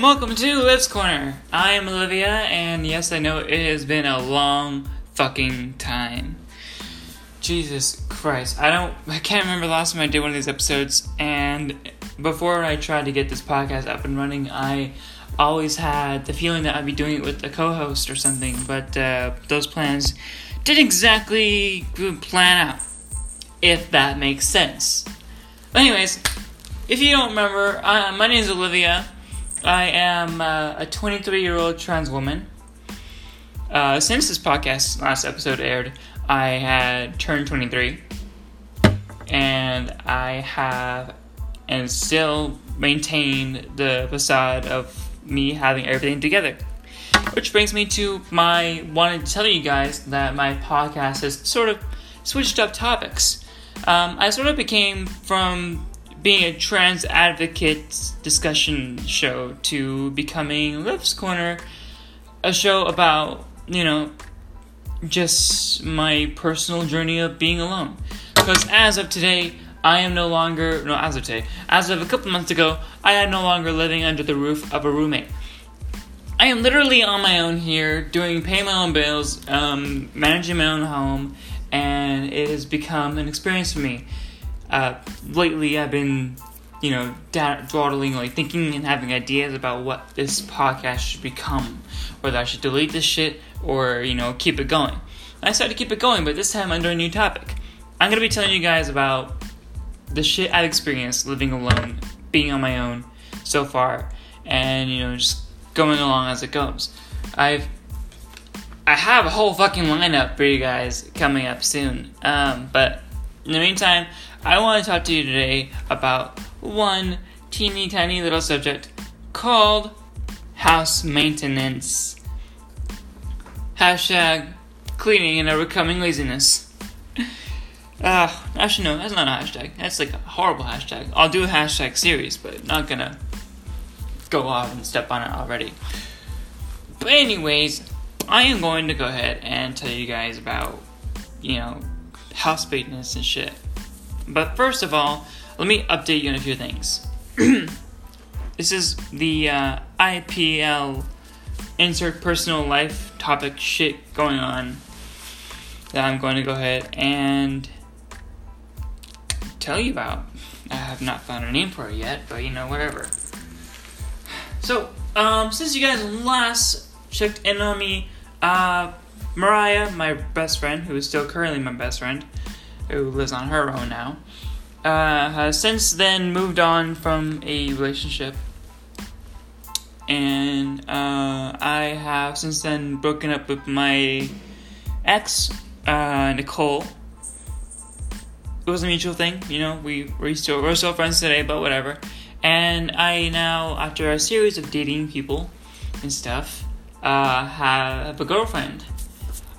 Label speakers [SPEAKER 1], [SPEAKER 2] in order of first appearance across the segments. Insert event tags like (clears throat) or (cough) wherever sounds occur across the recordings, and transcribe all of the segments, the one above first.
[SPEAKER 1] and welcome to Liv's Corner. I am Olivia, and yes, I know it has been a long fucking time. Jesus Christ, I don't, I can't remember the last time I did one of these episodes, and before I tried to get this podcast up and running, I always had the feeling that I'd be doing it with a co-host or something, but uh, those plans didn't exactly plan out, if that makes sense. Anyways, if you don't remember, uh, my name is Olivia. I am uh, a 23 year old trans woman. Uh, since this podcast last episode aired, I had turned 23, and I have and still maintain the facade of me having everything together. Which brings me to my wanting to tell you guys that my podcast has sort of switched up topics. Um, I sort of became from being a trans advocate discussion show to becoming Liv's Corner, a show about, you know, just my personal journey of being alone. Because as of today, I am no longer, no, as of today, as of a couple months ago, I am no longer living under the roof of a roommate. I am literally on my own here, doing paying my own bills, um, managing my own home, and it has become an experience for me uh, lately I've been, you know, dawdling, like thinking and having ideas about what this podcast should become. Whether I should delete this shit or, you know, keep it going. I decided to keep it going, but this time under a new topic. I'm gonna be telling you guys about the shit I've experienced living alone, being on my own so far, and, you know, just going along as it goes. I've I have a whole fucking lineup for you guys coming up soon. Um, but in the meantime, I want to talk to you today about one teeny tiny little subject called house maintenance. Hashtag cleaning and overcoming laziness. Uh, (laughs) actually, no, that's not a hashtag. That's like a horrible hashtag. I'll do a hashtag series, but not gonna go off and step on it already. But, anyways, I am going to go ahead and tell you guys about, you know, house maintenance and shit. But first of all, let me update you on a few things. (clears throat) this is the uh, IPL insert personal life topic shit going on that I'm going to go ahead and tell you about. I have not found a name for it yet, but you know, whatever. So, um, since you guys last checked in on me, uh, Mariah, my best friend, who is still currently my best friend, who lives on her own now, uh, has since then moved on from a relationship. And uh, I have since then broken up with my ex, uh, Nicole. It was a mutual thing, you know. We we're, still we're still friends today, but whatever. And I now, after a series of dating people and stuff, uh, have a girlfriend.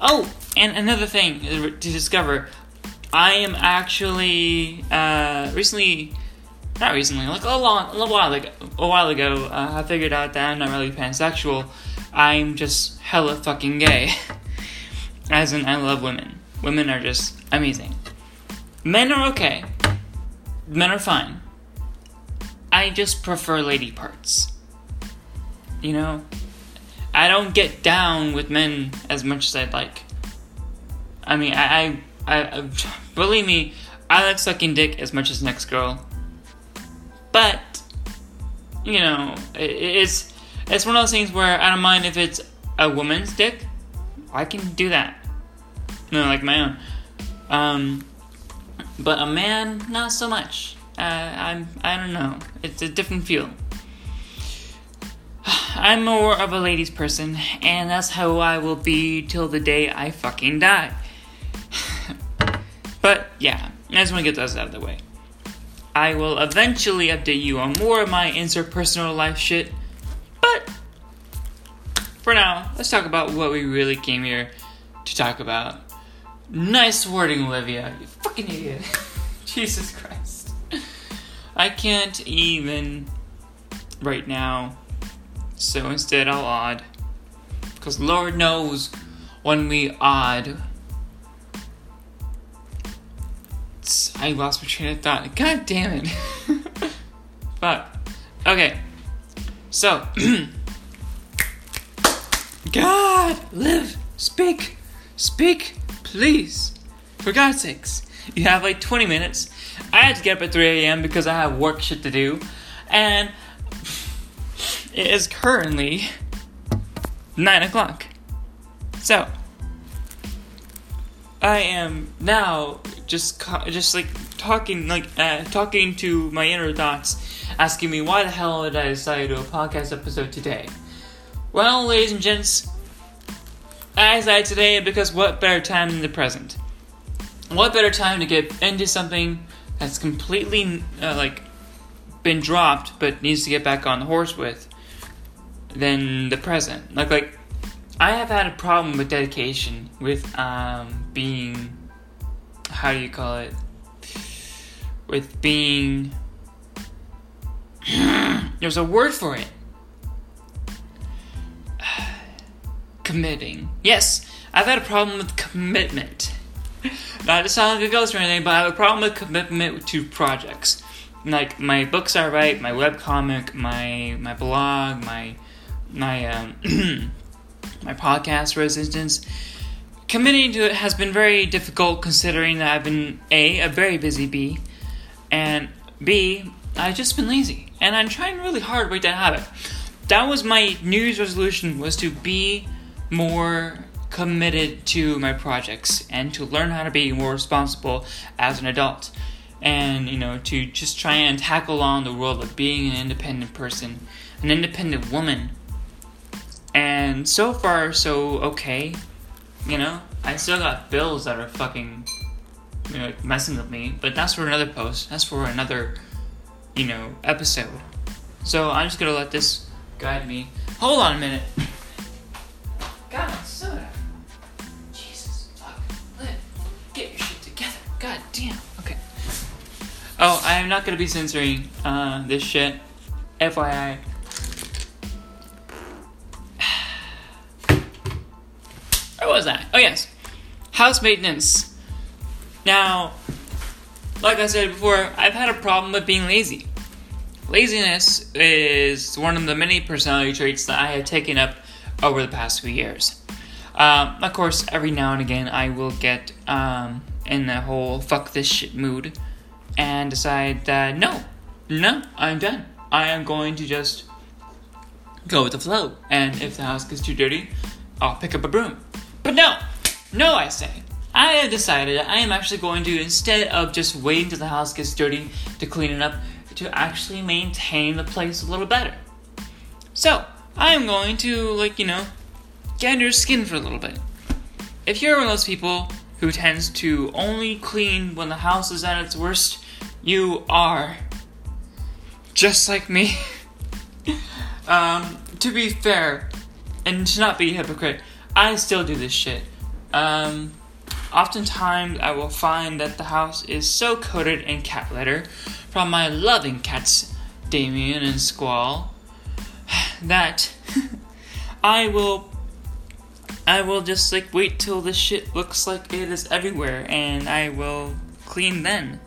[SPEAKER 1] Oh, and another thing to discover I am actually uh, recently, not recently, like a long, a while ago, a while ago, uh, I figured out that I'm not really pansexual. I'm just hella fucking gay. (laughs) As in, I love women. Women are just amazing. Men are okay. Men are fine. I just prefer lady parts. You know, I don't get down with men as much as I'd like. I mean, I, I I, I believe me, I like sucking dick as much as next girl. But you know, it, it's it's one of those things where I don't mind if it's a woman's dick. I can do that. No, like my own. Um, but a man, not so much. Uh, I'm I don't know. It's a different feel. (sighs) I'm more of a ladies' person, and that's how I will be till the day I fucking die. But yeah, I just want to get those out of the way. I will eventually update you on more of my interpersonal life shit. But for now, let's talk about what we really came here to talk about. Nice wording, Olivia. You fucking idiot. (laughs) Jesus Christ. I can't even right now. So instead, I'll odd. Because Lord knows when we odd, I lost my train of thought. God damn it. (laughs) but, okay. So, (clears throat) God, Liv, speak, speak, please. For God's sakes. You have like 20 minutes. I had to get up at 3 a.m. because I have work shit to do. And (sighs) it is currently 9 o'clock. So, I am now just just like talking like uh, talking to my inner thoughts, asking me why the hell did I decide to do a podcast episode today? Well, ladies and gents, I decided today because what better time than the present? What better time to get into something that's completely uh, like been dropped but needs to get back on the horse with than the present? Like like I have had a problem with dedication with um being how do you call it with being (clears throat) there's a word for it. (sighs) Committing. Yes i've had a problem with commitment. Not to sound like a ghost or anything but i have a problem with commitment to projects. Like my books are right my web comic my my blog my my um (clears throat) my podcast for instance committing to it has been very difficult considering that I've been A, a very busy B, and B, I've just been lazy. And I'm trying really hard to break that habit. That was my New Year's resolution was to be more committed to my projects and to learn how to be more responsible as an adult. And, you know, to just try and tackle on the world of being an independent person, an independent woman. And so far, so okay you know, I still got bills that are fucking you know, messing with me, but that's for another post. That's for another, you know, episode. So I'm just gonna let this guide me. Hold on a minute. God, soda. Jesus, fuck. Get your shit together. God damn. Okay. Oh, I am not gonna be censoring uh, this shit. FYI. Where was that? Oh, yes. House maintenance. Now, like I said before, I've had a problem with being lazy. Laziness is one of the many personality traits that I have taken up over the past few years. Um, of course, every now and again, I will get um, in the whole fuck this shit mood and decide that no, no, I'm done. I am going to just go with the flow. And if the house gets too dirty, I'll pick up a broom. But no, no, I say. I have decided I am actually going to, instead of just waiting till the house gets dirty to clean it up, to actually maintain the place a little better. So, I am going to, like, you know, get under your skin for a little bit. If you're one of those people who tends to only clean when the house is at its worst, you are just like me. (laughs) um, to be fair, and to not be a hypocrite, I still do this shit. Um, oftentimes, I will find that the house is so coated in cat litter from my loving cats, Damien and Squall, (sighs) that (laughs) I will. I will just like wait till the shit looks like it is everywhere and I will clean then.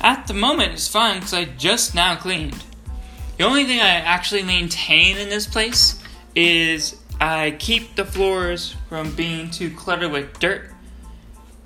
[SPEAKER 1] At the moment, it's fine because I just now cleaned. The only thing I actually maintain in this place is I keep the floors from being too cluttered with dirt,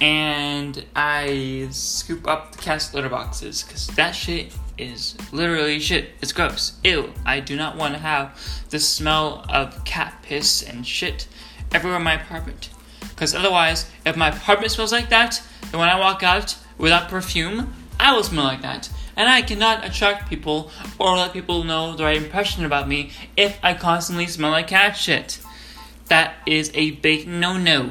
[SPEAKER 1] and I scoop up the cast litter boxes because that shit is literally shit. It's gross. Ew. I do not want to have the smell of cat piss and shit everywhere in my apartment. Because otherwise, if my apartment smells like that, then when I walk out without perfume, I will smell like that and I cannot attract people or let people know the right impression about me if I constantly smell like cat shit. That is a big no no.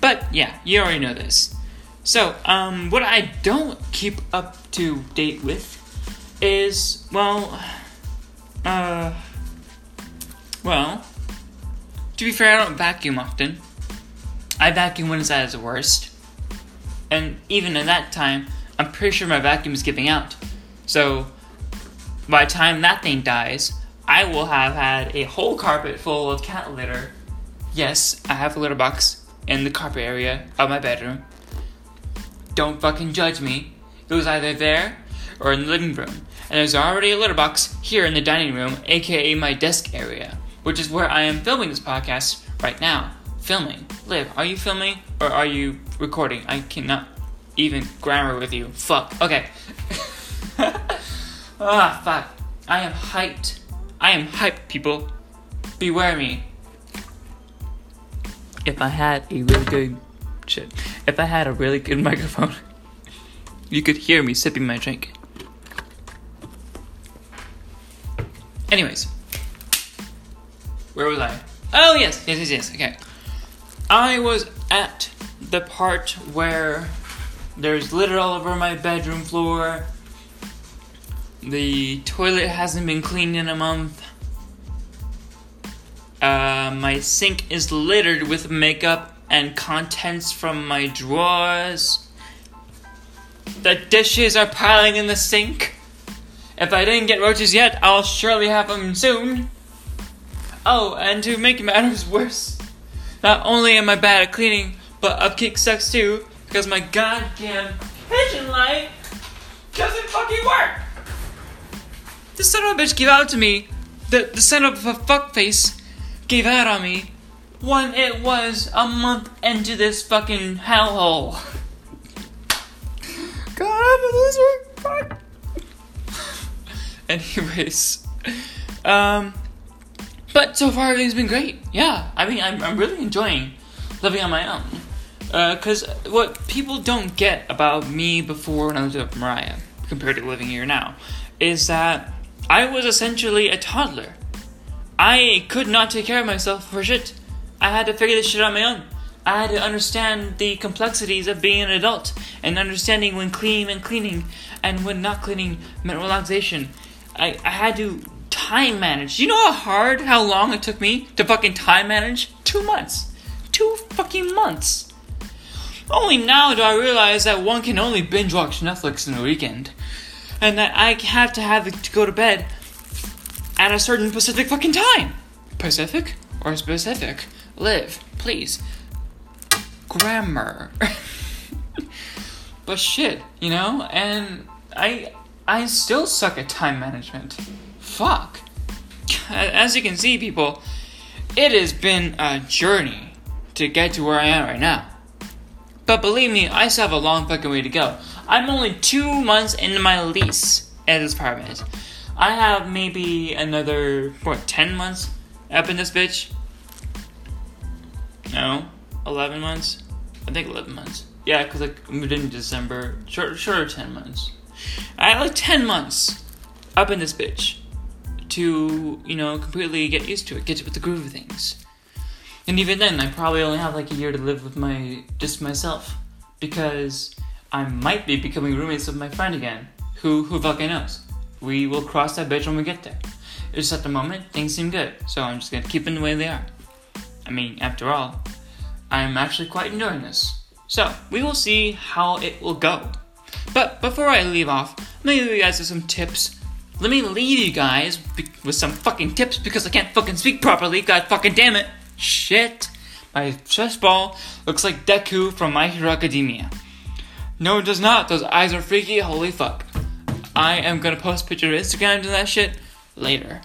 [SPEAKER 1] But yeah, you already know this. So, um, what I don't keep up to date with is, well, uh, well, to be fair, I don't vacuum often. I vacuum when it's at its worst. And even at that time, I'm pretty sure my vacuum is giving out. So by the time that thing dies, I will have had a whole carpet full of cat litter. Yes, I have a litter box in the carpet area of my bedroom. Don't fucking judge me. It was either there or in the living room. And there's already a litter box here in the dining room, aka my desk area, which is where I am filming this podcast right now. Filming. Liv, are you filming or are you recording? I cannot even grammar with you. Fuck. Okay. (laughs) ah, fuck. I am hyped. I am hyped, people. Beware me. If I had a really good shit, if I had a really good (laughs) microphone, you could hear me sipping my drink. Anyways, where was I? Oh yes, yes, yes, yes. Okay, I was at the part where there's litter all over my bedroom floor. The toilet hasn't been cleaned in a month. Uh, my sink is littered with makeup and contents from my drawers. The dishes are piling in the sink. If I didn't get roaches yet, I'll surely have them soon. Oh, and to make matters (laughs) worse, not only am I bad at cleaning, but upkeep sucks too, because my goddamn kitchen light doesn't fucking work! This son of a bitch gave out to me. The, the son of a fuckface gave out on me when it was a month into this fucking hellhole. God, I'm a loser. Fuck. (laughs) Anyways, um, but so far everything's been great. Yeah, I mean, I'm, I'm really enjoying living on my own. Because uh, what people don't get about me before when I lived with Mariah, compared to living here now, is that I was essentially a toddler. I could not take care of myself for shit. I had to figure this shit out on my own. I had to understand the complexities of being an adult and understanding when cleaning and cleaning and when not cleaning meant relaxation. I, I had to time manage. You know how hard, how long it took me to fucking time manage? Two months. Two fucking months. Only now do I realize that one can only binge watch Netflix in a weekend. And that I have to have to go to bed at a certain specific fucking time. Pacific or specific? Liv, please grammar. (laughs) but shit, you know? And I I still suck at time management. Fuck. As you can see, people, it has been a journey to get to where I am right now. But believe me, I still have a long fucking way to go. I'm only two months into my lease at this apartment. I have maybe another, what, 10 months up in this bitch? No, 11 months? I think 11 months. Yeah, because like moved in December. Short, short of 10 months. I had like 10 months up in this bitch to, you know, completely get used to it, get with the groove of things. And even then, I probably only have like a year to live with my, just myself. Because I might be becoming roommates with my friend again. Who, who fucking knows? We will cross that bridge when we get there. Just at the moment, things seem good, so I'm just gonna keep them the way they are. I mean, after all, I'm actually quite enjoying this. So, we will see how it will go. But before I leave off, let me you guys with some tips. Let me leave you guys with some fucking tips because I can't fucking speak properly. God fucking damn it. Shit. My chest ball looks like Deku from My Hero Academia. No, it does not. Those eyes are freaky. Holy fuck. I am gonna post a picture of Instagram to that shit later.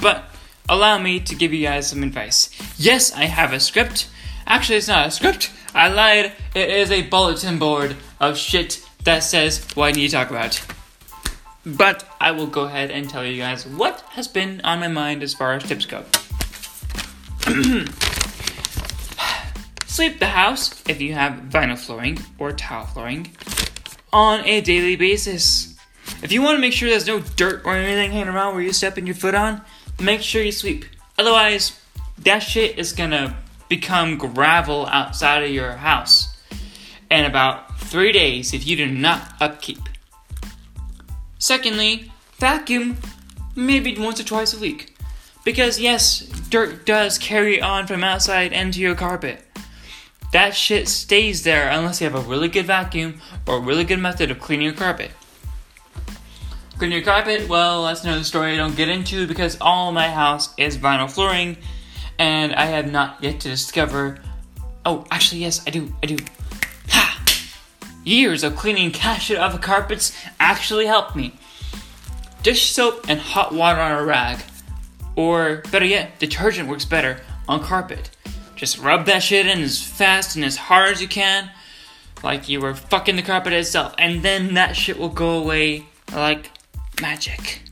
[SPEAKER 1] But allow me to give you guys some advice. Yes, I have a script. Actually, it's not a script. I lied. It is a bulletin board of shit that says what I need to talk about. But I will go ahead and tell you guys what has been on my mind as far as tips go. (clears throat) Sweep the house if you have vinyl flooring or tile flooring on a daily basis. If you want to make sure there's no dirt or anything hanging around where you're stepping your foot on, make sure you sweep. Otherwise, that shit is gonna become gravel outside of your house in about three days if you do not upkeep. Secondly, vacuum maybe once or twice a week. Because yes, dirt does carry on from outside into your carpet. That shit stays there unless you have a really good vacuum or a really good method of cleaning your carpet. Cleaning your carpet, well, that's another story I don't get into because all my house is vinyl flooring and I have not yet to discover. Oh, actually, yes, I do. I do. Ha! years of cleaning cat shit off of carpets actually helped me. Dish soap and hot water on a rag. Or, better yet, detergent works better on carpet. Just rub that shit in as fast and as hard as you can, like you were fucking the carpet itself, and then that shit will go away like magic.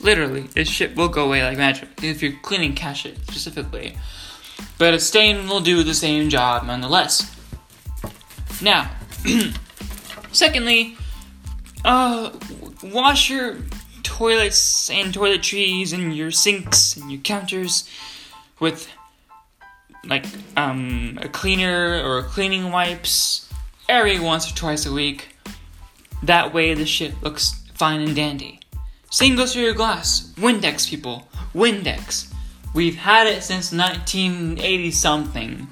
[SPEAKER 1] Literally, this shit will go away like magic if you're cleaning cat shit specifically. But a stain will do the same job nonetheless. Now, (clears throat) secondly, uh, wash your toilets and toiletries and your sinks and your counters with like um, a cleaner or cleaning wipes every once or twice a week. That way the shit looks fine and dandy. Same goes for your glass. Windex, people. Windex. We've had it since 1980 something.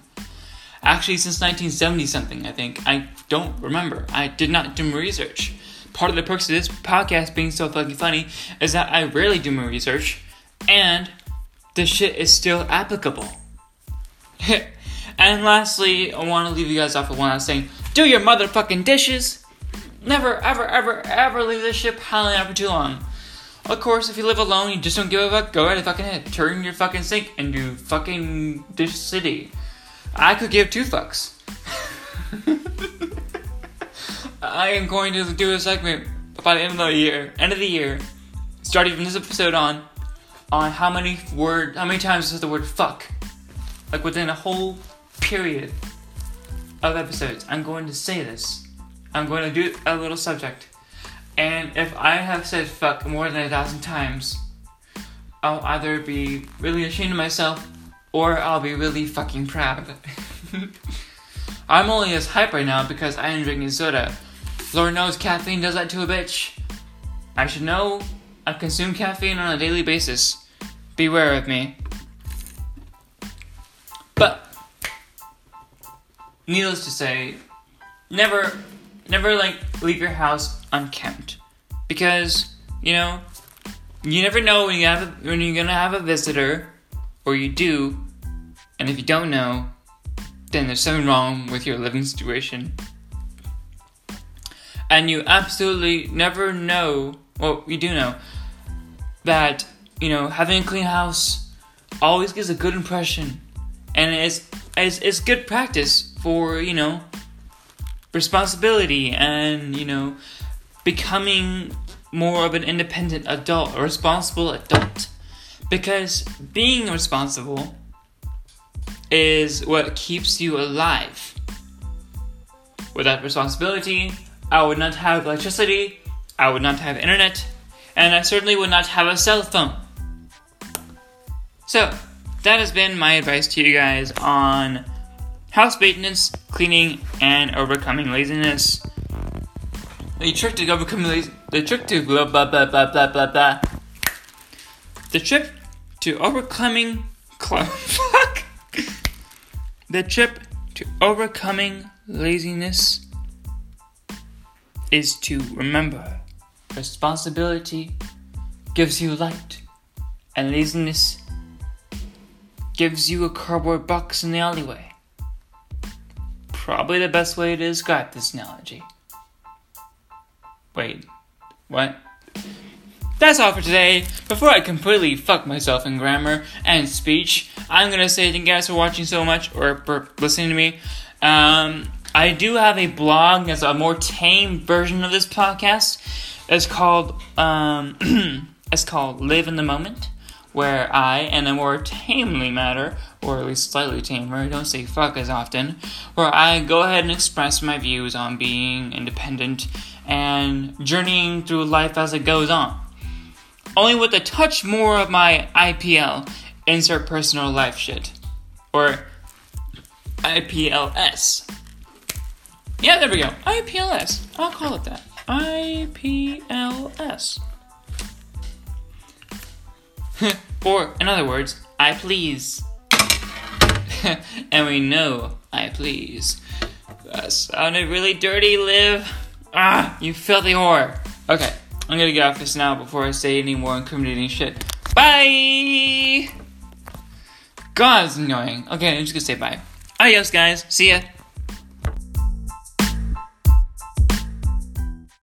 [SPEAKER 1] Actually, since 1970 something, I think. I don't remember. I did not do my research. Part of the perks of this podcast being so fucking funny is that I rarely do my research, and the shit is still applicable. (laughs) and lastly, I want to leave you guys off with one last thing. Do your motherfucking dishes! Never, ever, ever, ever leave this shit piling up for too long. Of course, if you live alone, you just don't give a fuck, go right fucking ahead. Turn your fucking sink and into fucking dish city. I could give two fucks. (laughs) I am going to do a segment by the end of the year, end of the year, starting from this episode on, on how many word, how many times does the word fuck, like within a whole period of episodes. I'm going to say this. I'm going to do a little subject, and if I have said fuck more than a thousand times, I'll either be really ashamed of myself or I'll be really fucking proud. (laughs) I'm only as hype right now because I am drinking soda. Lord knows caffeine does that to a bitch. I should know I consume caffeine on a daily basis. Beware of me. But needless to say, never never like leave your house unkempt. Because, you know, you never know when you have a, when you're gonna have a visitor, or you do, and if you don't know, then there's something wrong with your living situation. And you absolutely never know, well, you do know, that, you know, having a clean house always gives a good impression. And it's, it's, it's good practice for, you know, responsibility and, you know, becoming more of an independent adult, a responsible adult. Because being responsible is what keeps you alive. Without responsibility, I would not have electricity, I would not have internet, and I certainly would not have a cell phone. So, that has been my advice to you guys on house maintenance, cleaning, and overcoming laziness. The trick to overcoming lazy, the trick to blah blah blah blah blah blah blah. The trick to overcoming cl- (laughs) fuck. The trip to overcoming laziness is to remember responsibility gives you light, and laziness gives you a cardboard box in the alleyway. Probably the best way to describe this analogy. Wait, what? That's all for today. Before I completely fuck myself in grammar and speech, I'm gonna say thank you guys for watching so much or for listening to me. Um, I do have a blog that's a more tame version of this podcast. It's called um, (clears throat) it's called Live in the Moment, where I, in a more tamely matter, or at least slightly tamer, don't say fuck as often, where I go ahead and express my views on being independent and journeying through life as it goes on only with a touch more of my IPL, insert personal life shit. Or IPLS. Yeah, there we go. IPLS. I'll call it that. IPLS. (laughs) or, in other words, I please. (laughs) and we know I please. That sounded really dirty, Liv. Ah, you filthy whore. Okay. I'm gonna get off this now before I say any more incriminating shit. Bye! God, it's annoying. Okay, I'm just gonna say bye. Adios, guys. See ya.